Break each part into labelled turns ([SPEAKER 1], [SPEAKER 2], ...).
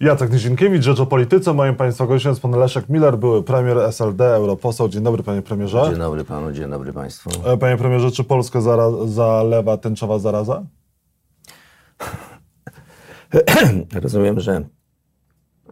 [SPEAKER 1] Jacek Nizinkiewicz, Rzecz o Polityce. Moim Państwa gościem jest pan Leszek Miller, były premier SLD, europoseł. Dzień dobry panie premierze.
[SPEAKER 2] Dzień dobry panu, dzień dobry państwu.
[SPEAKER 1] E, Panie premierze, czy Polskę zara- zalewa tęczowa zaraza?
[SPEAKER 2] Rozumiem, że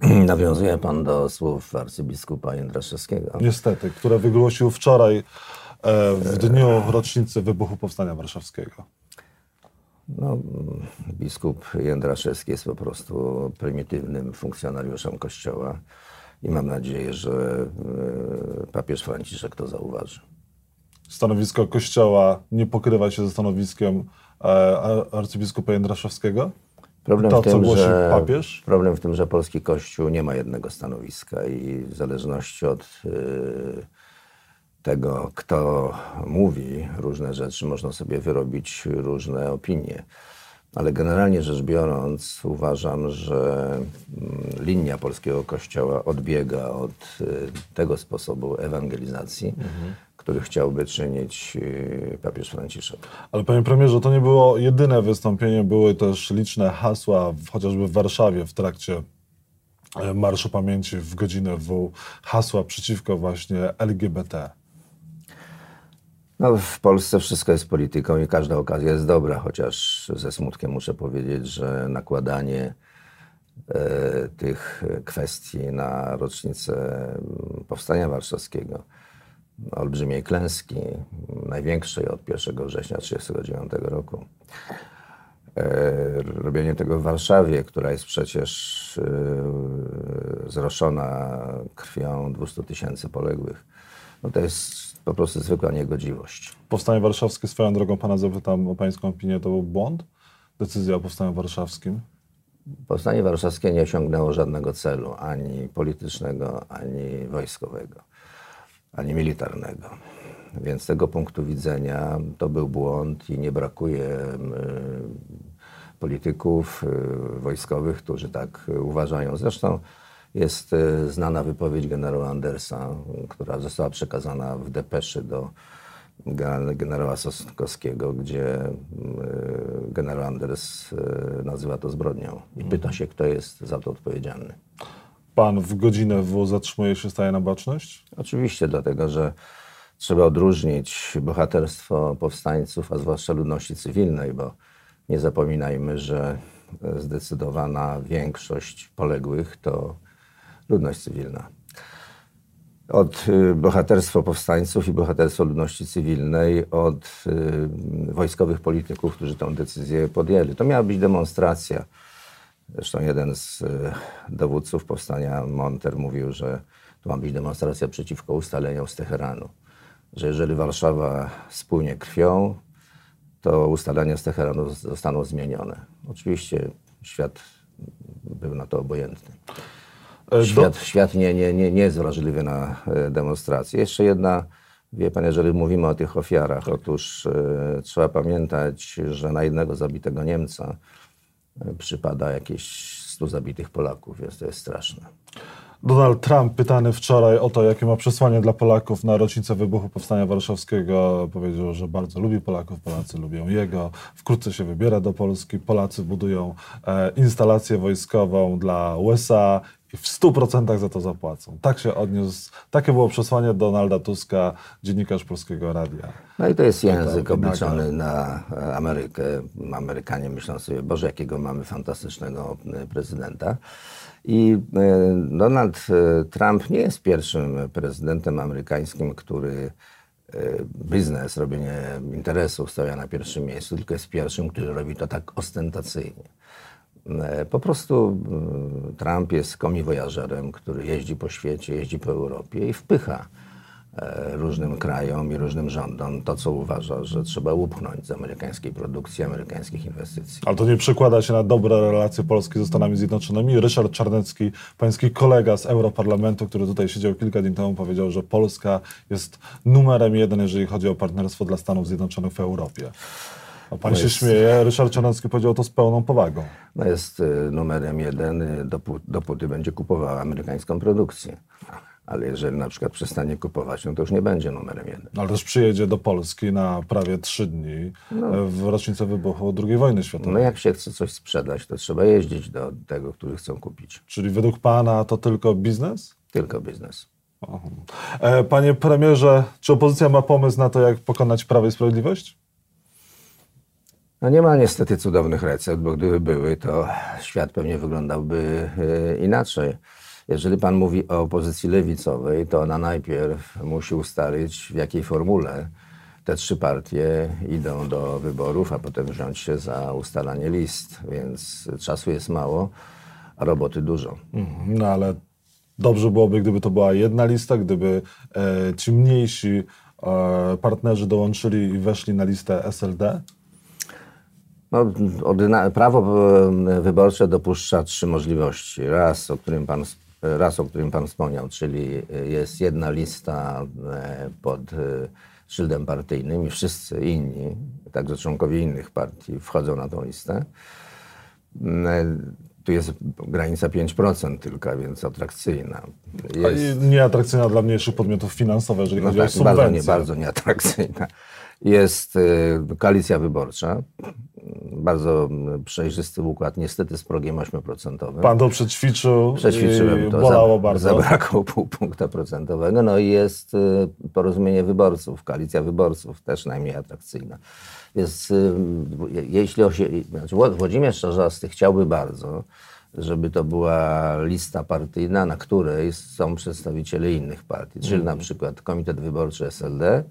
[SPEAKER 2] nawiązuje pan do słów arcybiskupa Jędraszewskiego.
[SPEAKER 1] Niestety, które wygłosił wczoraj e, w dniu rocznicy wybuchu Powstania Warszawskiego.
[SPEAKER 2] No, biskup Jędraszewski jest po prostu prymitywnym funkcjonariuszem Kościoła i mam nadzieję, że e, papież Franciszek to zauważy.
[SPEAKER 1] Stanowisko Kościoła nie pokrywa się ze stanowiskiem e, ar- arcybiskupa Jędraszewskiego?
[SPEAKER 2] Problem
[SPEAKER 1] To,
[SPEAKER 2] w tym,
[SPEAKER 1] co głosi
[SPEAKER 2] że,
[SPEAKER 1] papież?
[SPEAKER 2] Problem w tym, że polski Kościół nie ma jednego stanowiska i w zależności od y, tego, kto mówi różne rzeczy, można sobie wyrobić różne opinie. Ale generalnie rzecz biorąc, uważam, że mm, linia polskiego kościoła odbiega od y, tego sposobu ewangelizacji, który chciałby czynić y, papież Franciszek.
[SPEAKER 1] Ale panie premierze, to nie było jedyne wystąpienie, były też liczne hasła, chociażby w Warszawie w trakcie e, Marszu Pamięci w godzinę W, hasła przeciwko właśnie LGBT.
[SPEAKER 2] No, w Polsce wszystko jest polityką i każda okazja jest dobra, chociaż ze smutkiem muszę powiedzieć, że nakładanie e, tych kwestii na rocznicę mm, Powstania Warszawskiego, olbrzymiej klęski, największej od 1 września 1939 roku, e, robienie tego w Warszawie, która jest przecież e, zroszona krwią 200 tysięcy poległych, no to jest po prostu zwykła niegodziwość.
[SPEAKER 1] Powstanie Warszawskie, swoją drogą pana zapytam o pańską opinię, to był błąd? Decyzja o Powstaniu Warszawskim?
[SPEAKER 2] Powstanie warszawskie nie osiągnęło żadnego celu, ani politycznego, ani wojskowego, ani militarnego. Więc z tego punktu widzenia to był błąd i nie brakuje mm, polityków y, wojskowych, którzy tak uważają. Zresztą jest y, znana wypowiedź generała Andersa, która została przekazana w depeszy do gen- generała Soskowskiego, gdzie y, generał Anders y, nazywa to zbrodnią i pyta się, kto jest za to odpowiedzialny.
[SPEAKER 1] Pan w godzinę W zatrzymuje się, staje na baczność?
[SPEAKER 2] Oczywiście, dlatego że trzeba odróżnić bohaterstwo powstańców, a zwłaszcza ludności cywilnej, bo nie zapominajmy, że e, zdecydowana większość poległych to ludność cywilna. Od y, bohaterstwa powstańców i bohaterstwa ludności cywilnej, od y, wojskowych polityków, którzy tę decyzję podjęli. To miała być demonstracja. Zresztą jeden z y, dowódców powstania, Monter, mówił, że to ma być demonstracja przeciwko ustaleniom z Teheranu. Że jeżeli Warszawa spłynie krwią, to ustalenia z Teheranu zostaną zmienione. Oczywiście świat był na to obojętny.
[SPEAKER 1] E,
[SPEAKER 2] Świat, świat nie, nie, nie, nie jest wrażliwy na e, demonstracje. Jeszcze jedna, wie pan, jeżeli mówimy o tych ofiarach, otóż e, trzeba pamiętać, że na jednego zabitego Niemca e, przypada jakieś 100 zabitych Polaków, więc to jest straszne.
[SPEAKER 1] Donald Trump, pytany wczoraj o to, jakie ma przesłanie dla Polaków na rocznicę wybuchu Powstania Warszawskiego, powiedział, że bardzo lubi Polaków, Polacy lubią jego. Wkrótce się wybiera do Polski. Polacy budują e, instalację wojskową dla USA i w 100% za to zapłacą. Tak się odniósł, takie było przesłanie Donalda Tuska, dziennikarz Polskiego Radia.
[SPEAKER 2] No i to jest język
[SPEAKER 1] wymaga.
[SPEAKER 2] obliczony na e, Amerykę. Amerykanie myślą sobie, Boże, jakiego mamy fantastycznego e, prezydenta. I e, Donald e, Trump nie jest pierwszym prezydentem amerykańskim, który e, biznes, robienie interesów stawia na pierwszym miejscu, tylko jest pierwszym, który robi to tak ostentacyjnie. Po prostu Trump jest komiwojażerem, który jeździ po świecie, jeździ po Europie i wpycha różnym krajom i różnym rządom to, co uważa, że trzeba upchnąć z amerykańskiej produkcji, amerykańskich inwestycji.
[SPEAKER 1] Ale to nie przekłada się na dobre relacje Polski ze Stanami Zjednoczonymi. Ryszard Czarnecki, pański kolega z Europarlamentu, który tutaj siedział kilka dni temu, powiedział, że Polska jest numerem jeden, jeżeli chodzi o partnerstwo dla Stanów Zjednoczonych w Europie. A pan się śmieje, Ryszard Czarnecki powiedział to z pełną powagą.
[SPEAKER 2] No jest y, numerem jeden, y, dopó- dopóty będzie kupowała amerykańską produkcję. Ale jeżeli na przykład przestanie kupować, no to już nie będzie numerem jeden.
[SPEAKER 1] No, ale też przyjedzie do Polski na prawie trzy dni e, w rocznicę wybuchu II wojny światowej.
[SPEAKER 2] No jak się chce coś sprzedać, to trzeba jeździć do tego, który chcą kupić.
[SPEAKER 1] Czyli według pana to tylko biznes?
[SPEAKER 2] Tylko biznes.
[SPEAKER 1] Aha. E, Panie premierze, czy opozycja ma pomysł na to, jak pokonać Prawo i Sprawiedliwość?
[SPEAKER 2] No nie ma niestety cudownych recept, bo gdyby były, to świat pewnie wyglądałby e, inaczej. Jeżeli pan mówi o opozycji lewicowej, to ona najpierw musi ustalić, w jakiej formule te trzy partie idą do wyborów, a potem wziąć się za ustalanie list. Więc czasu jest mało, a roboty dużo.
[SPEAKER 1] Mhm, No ale dobrze byłoby, gdyby to była jedna lista, gdyby e, ci mniejsi e, partnerzy dołączyli i weszli na listę SLD.
[SPEAKER 2] No, prawo e, wyborcze dopuszcza trzy możliwości. Raz, o którym pan, raz, o którym pan wspomniał, czyli jest jedna lista e, pod e, szyldem partyjnym i wszyscy inni, także członkowie innych partii, wchodzą na tą listę. Mm, Tu jest granica 5% tylko, więc atrakcyjna. Jest,
[SPEAKER 1] nieatrakcyjna dla mniejszych podmiotów finansowych, jeżeli
[SPEAKER 2] no
[SPEAKER 1] chodzi
[SPEAKER 2] tak,
[SPEAKER 1] o
[SPEAKER 2] bardzo,
[SPEAKER 1] subwencje.
[SPEAKER 2] nie, bardzo nieatrakcyjna. Jest y, koalicja wyborcza, bardzo mm, przejrzysty układ, niestety z progiem 8%.
[SPEAKER 1] Pan to przećwiczył,
[SPEAKER 2] Przećwiczyłem to.
[SPEAKER 1] bolało bardzo.
[SPEAKER 2] Zabrakło pół punkta procentowego. No i jest y, porozumienie wyborców, koalicja wyborców, też najmniej atrakcyjna. Więc y, je- jeśli osie, znaczy Wło- Włodzimierz Czarzasty chciałby bardzo, żeby to była lista partyjna, na której są przedstawiciele innych partii, czyli
[SPEAKER 1] Mhm.
[SPEAKER 2] na przykład Komitet Wyborczy SLD,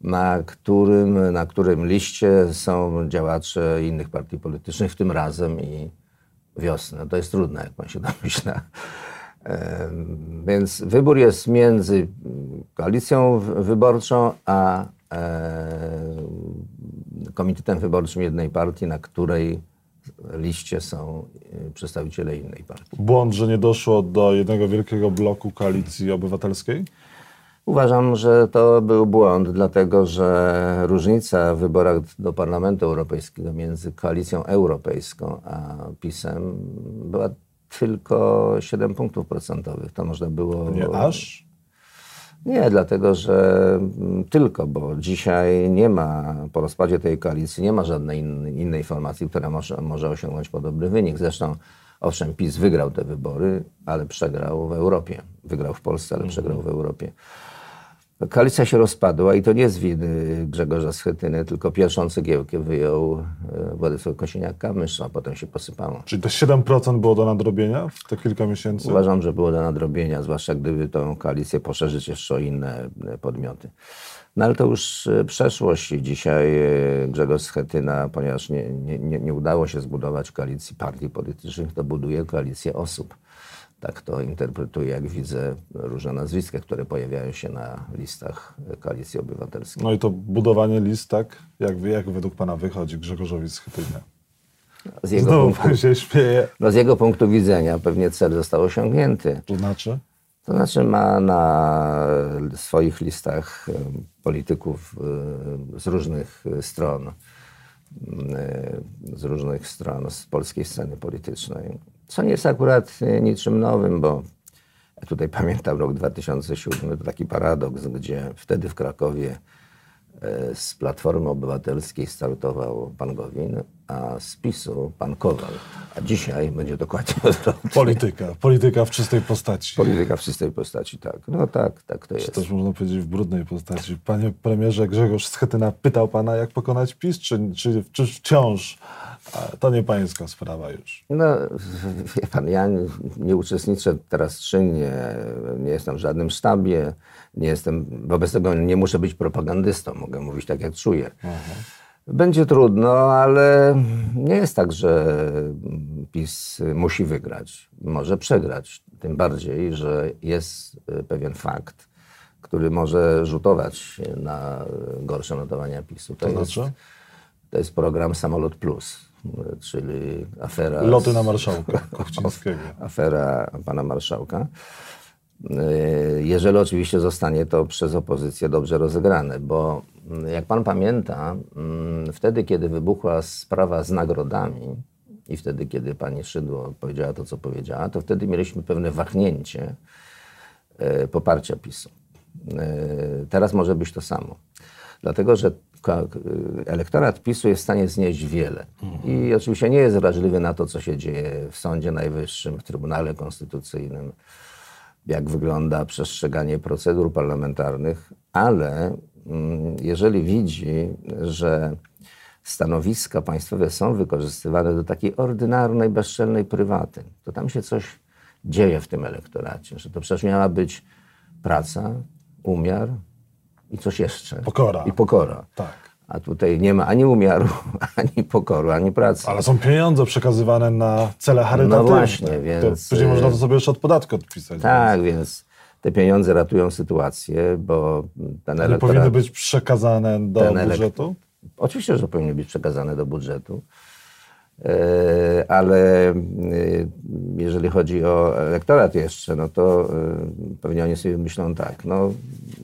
[SPEAKER 2] na którym, na którym liście są działacze innych partii politycznych, w tym razem i wiosnę. To jest trudne, jak pan się domyśla. Więc wybór jest między koalicją wy- wyborczą a komitetem wyborczym jednej partii, na której liście są e, przedstawiciele innej partii.
[SPEAKER 1] Błąd, że nie doszło do jednego wielkiego bloku koalicji obywatelskiej?
[SPEAKER 2] Uważam, że to był błąd, dlatego że różnica w wyborach do Parlamentu Europejskiego między koalicją europejską a PiSem była tylko 7 punktów procentowych. To można było.
[SPEAKER 1] Nie aż?
[SPEAKER 2] Nie, dlatego że tylko, bo dzisiaj nie ma, po rozpadzie tej koalicji, nie ma żadnej in, innej formacji, która może, może osiągnąć podobny wynik. Zresztą, owszem, PiS wygrał te wybory, ale przegrał w Europie. Wygrał w Polsce, ale przegrał w Europie. Koalicja się rozpadła i to nie z winy Grzegorza Schetyny, tylko pierwszą cegiełkę wyjął e, Władysław Kosiniak-Kamysz, a potem się posypało.
[SPEAKER 1] Czyli te 7% było do nadrobienia w te kilka miesięcy?
[SPEAKER 2] Uważam, że było do nadrobienia, zwłaszcza gdyby tą koalicję poszerzyć jeszcze o inne podmioty. No ale to już e, przeszłość i dzisiaj e, Grzegorz Schetyna, ponieważ nie, nie, nie nie udało się zbudować koalicji partii politycznych, to buduje koalicję osób. Tak to interpretuję, jak widzę różne nazwiska, które pojawiają się na listach koalicji obywatelskiej.
[SPEAKER 1] No i to budowanie list, tak? Jak, jak według pana wychodzi Grzegorzowi Schetynie?
[SPEAKER 2] Z jego,
[SPEAKER 1] Znowu
[SPEAKER 2] punktu,
[SPEAKER 1] się śmieje.
[SPEAKER 2] no z jego punktu widzenia pewnie cel został osiągnięty.
[SPEAKER 1] To znaczy?
[SPEAKER 2] To znaczy ma na swoich listach polityków z różnych e, stron, e, z różnych stron z polskiej sceny politycznej. Co nie jest akurat e, niczym nowym, bo tutaj pamiętam rok 2007, to taki paradoks, gdzie wtedy w Krakowie e, z Platformy Obywatelskiej startował pan Gowin, a z PiSu pan Kowal. A dzisiaj będzie dokładnie odwrotnie.
[SPEAKER 1] Polityka. Polityka w czystej postaci.
[SPEAKER 2] Polityka w czystej postaci, tak. No tak, tak to
[SPEAKER 1] Czy
[SPEAKER 2] jest.
[SPEAKER 1] też można powiedzieć w brudnej postaci. Panie premierze, Grzegorz Schetyna pytał pana, jak pokonać PiS, czy, czy, czy wciąż to nie pańska sprawa już?
[SPEAKER 2] No, wie pan, ja nie, nie uczestniczę teraz czynnie, nie jestem w żadnym sztabie, nie jestem, wobec tego nie muszę być propagandystą, mogę mówić tak, jak czuję. Będzie trudno, ale nie jest tak, że PiS musi wygrać. Może przegrać. Tym bardziej, że jest e, pewien fakt, który może rzutować na gorsze notowania PiSu.
[SPEAKER 1] To
[SPEAKER 2] jest,
[SPEAKER 1] znaczy?
[SPEAKER 2] to jest program Samolot Plus, czyli afera.
[SPEAKER 1] Loty na marszałka Kuchcińskiego.
[SPEAKER 2] afera pana marszałka. E, Jeżeli oczywiście zostanie to przez opozycję dobrze rozegrane, bo mm, jak pan pamięta, mm, wtedy, kiedy wybuchła sprawa z nagrodami i wtedy, kiedy pani Szydło powiedziała to, co powiedziała, to wtedy mieliśmy pewne wahnięcie e, poparcia PiSu. E, teraz może być to samo. Dlatego, że elektorat PiSu jest w stanie znieść wiele. I oczywiście nie jest wrażliwy na to, co się dzieje w Sądzie Najwyższym, w Trybunale Konstytucyjnym, jak wygląda przestrzeganie procedur parlamentarnych, ale mm, jeżeli widzi, że stanowiska państwowe są wykorzystywane do takiej ordynarnej, bezczelnej prywaty, to tam się coś dzieje w tym elektoracie, że to przecież miała być praca, umiar i coś jeszcze.
[SPEAKER 1] Pokora.
[SPEAKER 2] I pokora.
[SPEAKER 1] Tak.
[SPEAKER 2] A tutaj nie ma ani umiaru, ani pokoru, ani pracy.
[SPEAKER 1] Ale są pieniądze przekazywane na cele charytatywne.
[SPEAKER 2] No właśnie, więc,
[SPEAKER 1] To później
[SPEAKER 2] y-
[SPEAKER 1] można to sobie jeszcze od podatku odpisać.
[SPEAKER 2] Tak, więc te pieniądze ratują sytuację, bo ten elektorat...
[SPEAKER 1] powinny być przekazane do budżetu?
[SPEAKER 2] Oczywiście, że powinny być przekazane do budżetu, ale e, jeżeli chodzi o elektorat jeszcze, no to e, pewnie oni sobie myślą tak, no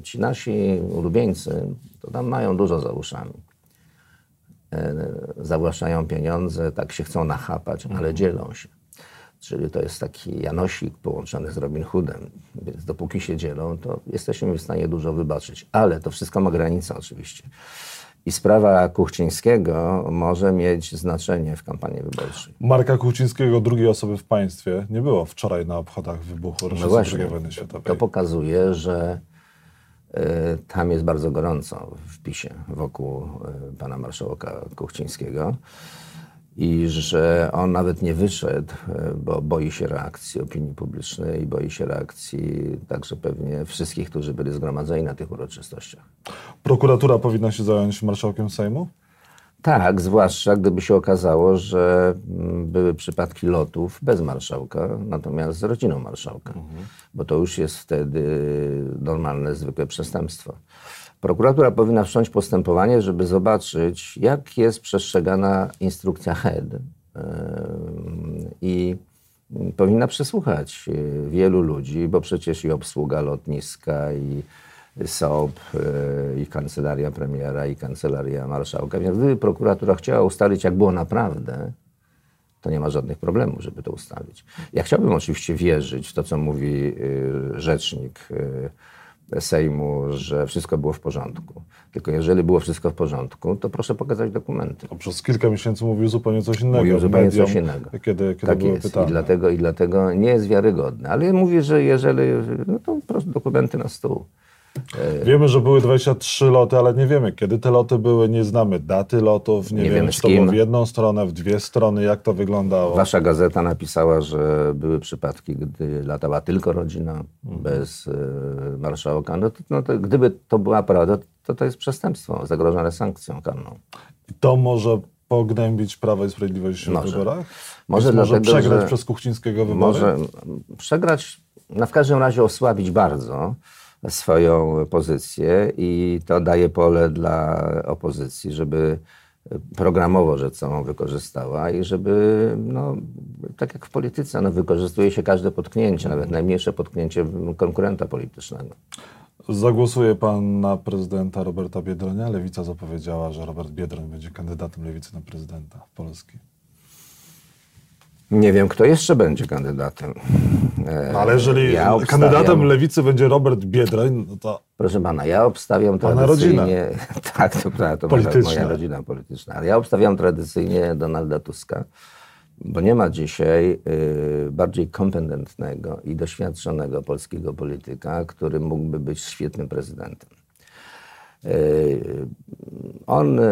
[SPEAKER 2] ci nasi ulubieńcy to tam mają dużo za uszami. E, Zawłaszczają pieniądze, tak się chcą nachapać, ale dzielą się. Czyli to jest taki Janosik połączony z Robin Hoodem. Więc dopóki się dzielą, to jesteśmy w stanie dużo wybaczyć. Ale to wszystko ma granicę oczywiście. I sprawa Kuchcińskiego może mieć znaczenie w kampanii wyborczej.
[SPEAKER 1] Marka Kuchcińskiego, drugiej osoby w państwie, nie było wczoraj na obchodach wybuchu
[SPEAKER 2] No właśnie,
[SPEAKER 1] II wojny światowej.
[SPEAKER 2] to pokazuje, że y, tam jest bardzo gorąco w PiSie wokół y, pana marszałka Kuchcińskiego i że on nawet nie wyszedł, y, bo boi się reakcji opinii publicznej i boi się reakcji także pewnie wszystkich, którzy byli zgromadzeni na tych uroczystościach.
[SPEAKER 1] Prokuratura powinna się zająć marszałkiem Sejmu?
[SPEAKER 2] Tak, zwłaszcza gdyby się okazało, że mm, były przypadki lotów bez marszałka, natomiast z rodziną marszałka, bo to już jest wtedy normalne, zwykłe przestępstwo. Prokuratura powinna wszcząć postępowanie, żeby zobaczyć, jak jest przestrzegana instrukcja HED i powinna przesłuchać e, wielu ludzi, bo przecież i obsługa lotniska, i SOP, e, i kancelaria premiera, i kancelaria marszałka. Więc gdyby prokuratura chciała ustalić, jak było naprawdę, to nie ma żadnych problemów, żeby to ustalić. Ja chciałbym oczywiście wierzyć w to, co mówi y, rzecznik y, Sejmu, że wszystko było w porządku. Tylko jeżeli było wszystko w porządku, to proszę pokazać dokumenty.
[SPEAKER 1] On przez kilka miesięcy mówił zupełnie coś innego.
[SPEAKER 2] Mówił zupełnie
[SPEAKER 1] mediom,
[SPEAKER 2] coś innego.
[SPEAKER 1] Kiedy, kiedy
[SPEAKER 2] tak
[SPEAKER 1] były
[SPEAKER 2] jest.
[SPEAKER 1] pytania.
[SPEAKER 2] I dlatego, I dlatego nie jest wiarygodne. Ale mówię, że jeżeli, no to po prostu dokumenty na stół.
[SPEAKER 1] Wiemy, że były 23 loty, ale nie wiemy, kiedy te loty były, nie znamy daty lotów, nie,
[SPEAKER 2] Nie
[SPEAKER 1] wiemy, czy to było w jedną stronę, w dwie strony, jak to wyglądało.
[SPEAKER 2] Wasza gazeta napisała, że były przypadki, gdy latała tylko rodzina,
[SPEAKER 1] Mhm.
[SPEAKER 2] bez y, marszałka. No to, no to gdyby to była prawda, to to jest przestępstwo zagrożone sankcją karną.
[SPEAKER 1] I to może pognębić Prawo i Sprawiedliwość w
[SPEAKER 2] Może.
[SPEAKER 1] wyborach?
[SPEAKER 2] Może
[SPEAKER 1] Więc może
[SPEAKER 2] dlatego,
[SPEAKER 1] przegrać przez Kuchcińskiego wybory?
[SPEAKER 2] Może przegrać, no w każdym razie osłabić bardzo swoją pozycję i to daje pole dla opozycji, żeby programowo rzecz całą wykorzystała i żeby, no, tak jak w polityce, no, wykorzystuje się każde potknięcie, nawet najmniejsze potknięcie konkurenta politycznego.
[SPEAKER 1] Zagłosuje pan na prezydenta Roberta Biedronia? Lewica zapowiedziała, że Robert Biedroń będzie kandydatem Lewicy na prezydenta Polski.
[SPEAKER 2] Nie wiem, kto jeszcze będzie kandydatem.
[SPEAKER 1] No, ale jeżeli
[SPEAKER 2] ja
[SPEAKER 1] kandydatem Lewicy będzie Robert Biedroń, no to
[SPEAKER 2] Proszę pana, ja obstawiam
[SPEAKER 1] Pana
[SPEAKER 2] tradycyjnie. Tak, to prawda, to moja rodzina polityczna. Ale ja obstawiam tradycyjnie Donalda Tuska, bo nie ma dzisiaj y, bardziej kompetentnego i doświadczonego polskiego polityka, który mógłby być świetnym prezydentem. Y, On y,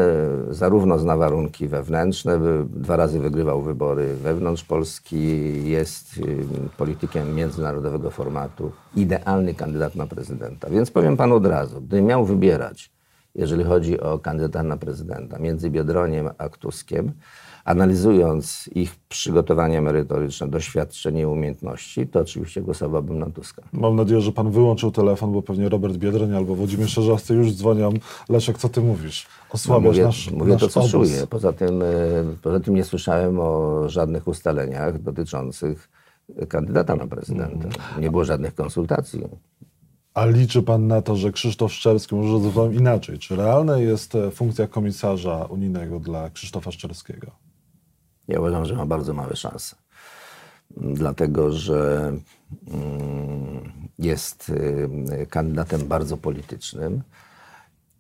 [SPEAKER 2] zarówno zna warunki wewnętrzne, dwa razy wygrywał wybory wewnątrz Polski, jest y, politykiem międzynarodowego formatu, idealny kandydat na prezydenta. Więc powiem panu od razu, gdybym miał wybierać, jeżeli chodzi o kandydata na prezydenta, między Biedroniem a Tuskiem, analizując ich przygotowanie merytoryczne, doświadczenie i umiejętności, to oczywiście głosowałbym na Tuska.
[SPEAKER 1] mam nadzieję, że pan wyłączył telefon, bo pewnie Robert Biedroń albo Włodzimierz Czerzasty już dzwonią. Leszek, co ty mówisz? Osłabiasz
[SPEAKER 2] No, mówię,
[SPEAKER 1] nasz,
[SPEAKER 2] mówię
[SPEAKER 1] nasz
[SPEAKER 2] to, co
[SPEAKER 1] obóz.
[SPEAKER 2] czuję. Poza tym, e, poza tym nie słyszałem o żadnych ustaleniach dotyczących kandydata na prezydenta. Nie było żadnych konsultacji.
[SPEAKER 1] A liczy pan na to, że Krzysztof Szczerski, może zapytam inaczej, czy realna jest e, funkcja komisarza unijnego dla Krzysztofa Szczerskiego?
[SPEAKER 2] Ja uważam, że ma bardzo małe szanse. dlatego że mm, jest y, kandydatem bardzo politycznym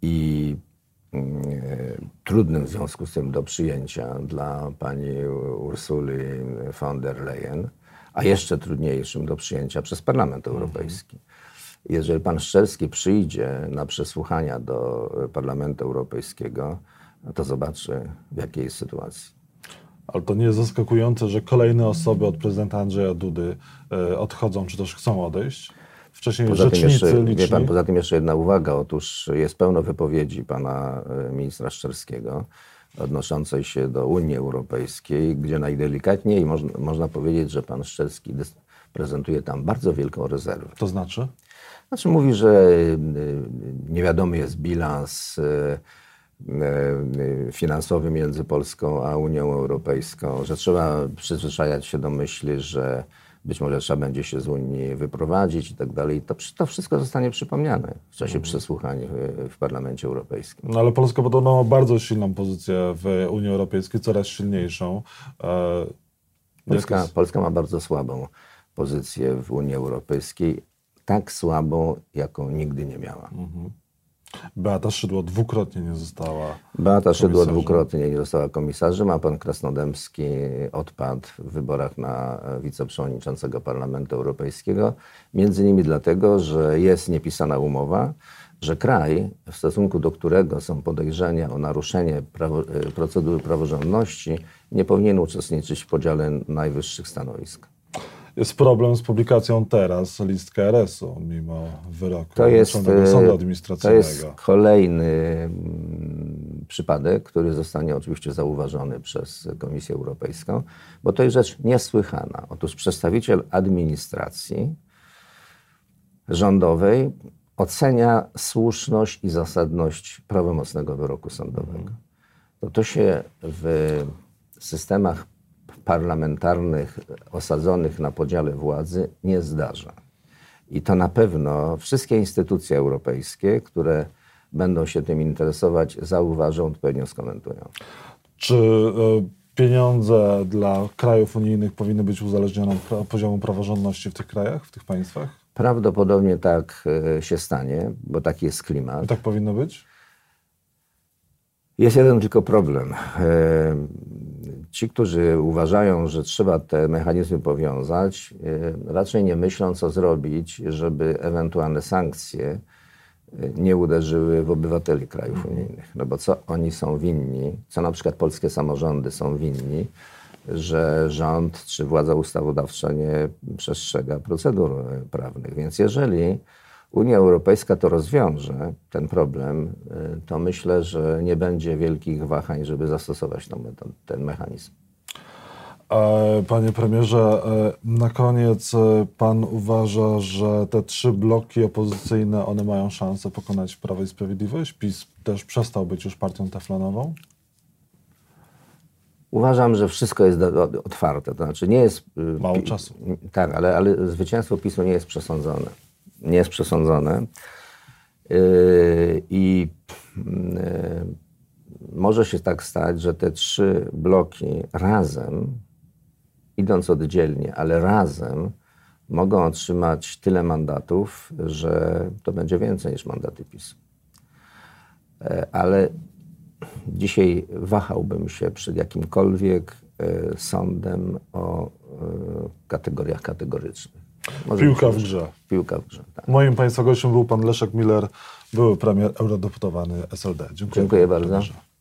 [SPEAKER 2] i mm, trudnym w związku z tym do przyjęcia dla pani Ursuli von der Leyen, a jeszcze trudniejszym do przyjęcia przez Parlament Europejski. Jeżeli pan Szczerski przyjdzie na przesłuchania do Parlamentu Europejskiego, to zobaczy, w jakiej jest sytuacji.
[SPEAKER 1] Ale to nie jest zaskakujące, że kolejne osoby od prezydenta Andrzeja Dudy e, odchodzą, czy też chcą odejść? Wcześniej
[SPEAKER 2] Poza
[SPEAKER 1] rzecznicy
[SPEAKER 2] jeszcze,
[SPEAKER 1] liczni.
[SPEAKER 2] wie pan, poza tym jeszcze jedna uwaga. Otóż jest pełno wypowiedzi pana e, ministra Szczerskiego odnoszącej się do Unii Europejskiej, gdzie najdelikatniej można, można powiedzieć, że pan Szczerski prezentuje tam bardzo wielką rezerwę.
[SPEAKER 1] To znaczy?
[SPEAKER 2] Znaczy mówi, że y, niewiadomy jest bilans finansowy między Polską a Unią Europejską, że trzeba przyzwyczajać się do myśli, że być może trzeba będzie się z Unii wyprowadzić i tak dalej. To, to wszystko zostanie przypomniane w czasie przesłuchań w, w Parlamencie Europejskim.
[SPEAKER 1] No ale Polska podobno ma bardzo silną pozycję w Unii Europejskiej, coraz silniejszą. E,
[SPEAKER 2] Polska,
[SPEAKER 1] jest-
[SPEAKER 2] Polska ma bardzo słabą pozycję w Unii Europejskiej, tak słabą, jaką nigdy nie miała.
[SPEAKER 1] Beata Szydło dwukrotnie nie została.
[SPEAKER 2] Beata Szydło dwukrotnie nie została komisarzem, a pan Krasnodębski odpadł w wyborach na wiceprzewodniczącego Parlamentu Europejskiego. Między innymi dlatego, że jest niepisana umowa, że kraj, w stosunku do którego są podejrzenia o naruszenie prawo, e, procedury praworządności, nie powinien uczestniczyć w podziale najwyższych stanowisk.
[SPEAKER 1] Jest problem z publikacją teraz list KRS-u, mimo wyroku
[SPEAKER 2] To jest,
[SPEAKER 1] Naczelnego
[SPEAKER 2] e,
[SPEAKER 1] Sądu
[SPEAKER 2] to
[SPEAKER 1] Administracyjnego.
[SPEAKER 2] jest kolejny mm, przypadek, który zostanie oczywiście zauważony przez Komisję Europejską, bo to jest rzecz niesłychana. Otóż przedstawiciel administracji rządowej ocenia słuszność i zasadność prawomocnego wyroku sądowego. To, to się w systemach parlamentarnych osadzonych na podziale władzy nie zdarza. I to na pewno wszystkie instytucje europejskie, które będą się tym interesować, zauważą, odpowiednio skomentują.
[SPEAKER 1] Czy e, pieniądze dla krajów unijnych powinny być uzależnione od poziomu praworządności w tych krajach, w tych państwach?
[SPEAKER 2] Prawdopodobnie tak e, się stanie, bo taki jest klimat.
[SPEAKER 1] I tak powinno być?
[SPEAKER 2] Jest jeden tylko problem. Ci, którzy uważają, że trzeba te mechanizmy powiązać, e, raczej nie myślą, co zrobić, żeby ewentualne sankcje e, nie uderzyły w obywateli krajów unijnych. No bo co oni są winni, co na przykład polskie samorządy są winni, że rząd czy władza ustawodawcza nie przestrzega procedur prawnych. Więc jeżeli Unia Europejska to rozwiąże, ten problem, y, to myślę, że nie będzie wielkich wahań, żeby zastosować ten mechanizm.
[SPEAKER 1] E, Panie premierze, e, na koniec e, pan uważa, że te trzy bloki opozycyjne, one mają szansę pokonać Prawo i Sprawiedliwość? PiS też przestał być już partią teflonową?
[SPEAKER 2] Uważam, że wszystko jest otwarte. To znaczy nie jest. y,
[SPEAKER 1] Mało czasu.
[SPEAKER 2] Tak, ale, ale zwycięstwo PiSu nie jest przesądzone. Nie jest przesądzone. Yy, I yy, może się tak stać, że te trzy bloki razem, idąc oddzielnie, ale razem, mogą otrzymać tyle mandatów, że to będzie więcej niż mandaty PiSu. E, Ale dzisiaj wahałbym się przed jakimkolwiek sądem o kategoriach kategorycznych.
[SPEAKER 1] Piłka w grze.
[SPEAKER 2] Piłka w grze, tak.
[SPEAKER 1] Moim Państwa gościem był pan Leszek Miller, były premier eurodeputowany SLD. Dziękuję.
[SPEAKER 2] Dziękuję bardzo.
[SPEAKER 1] premierze.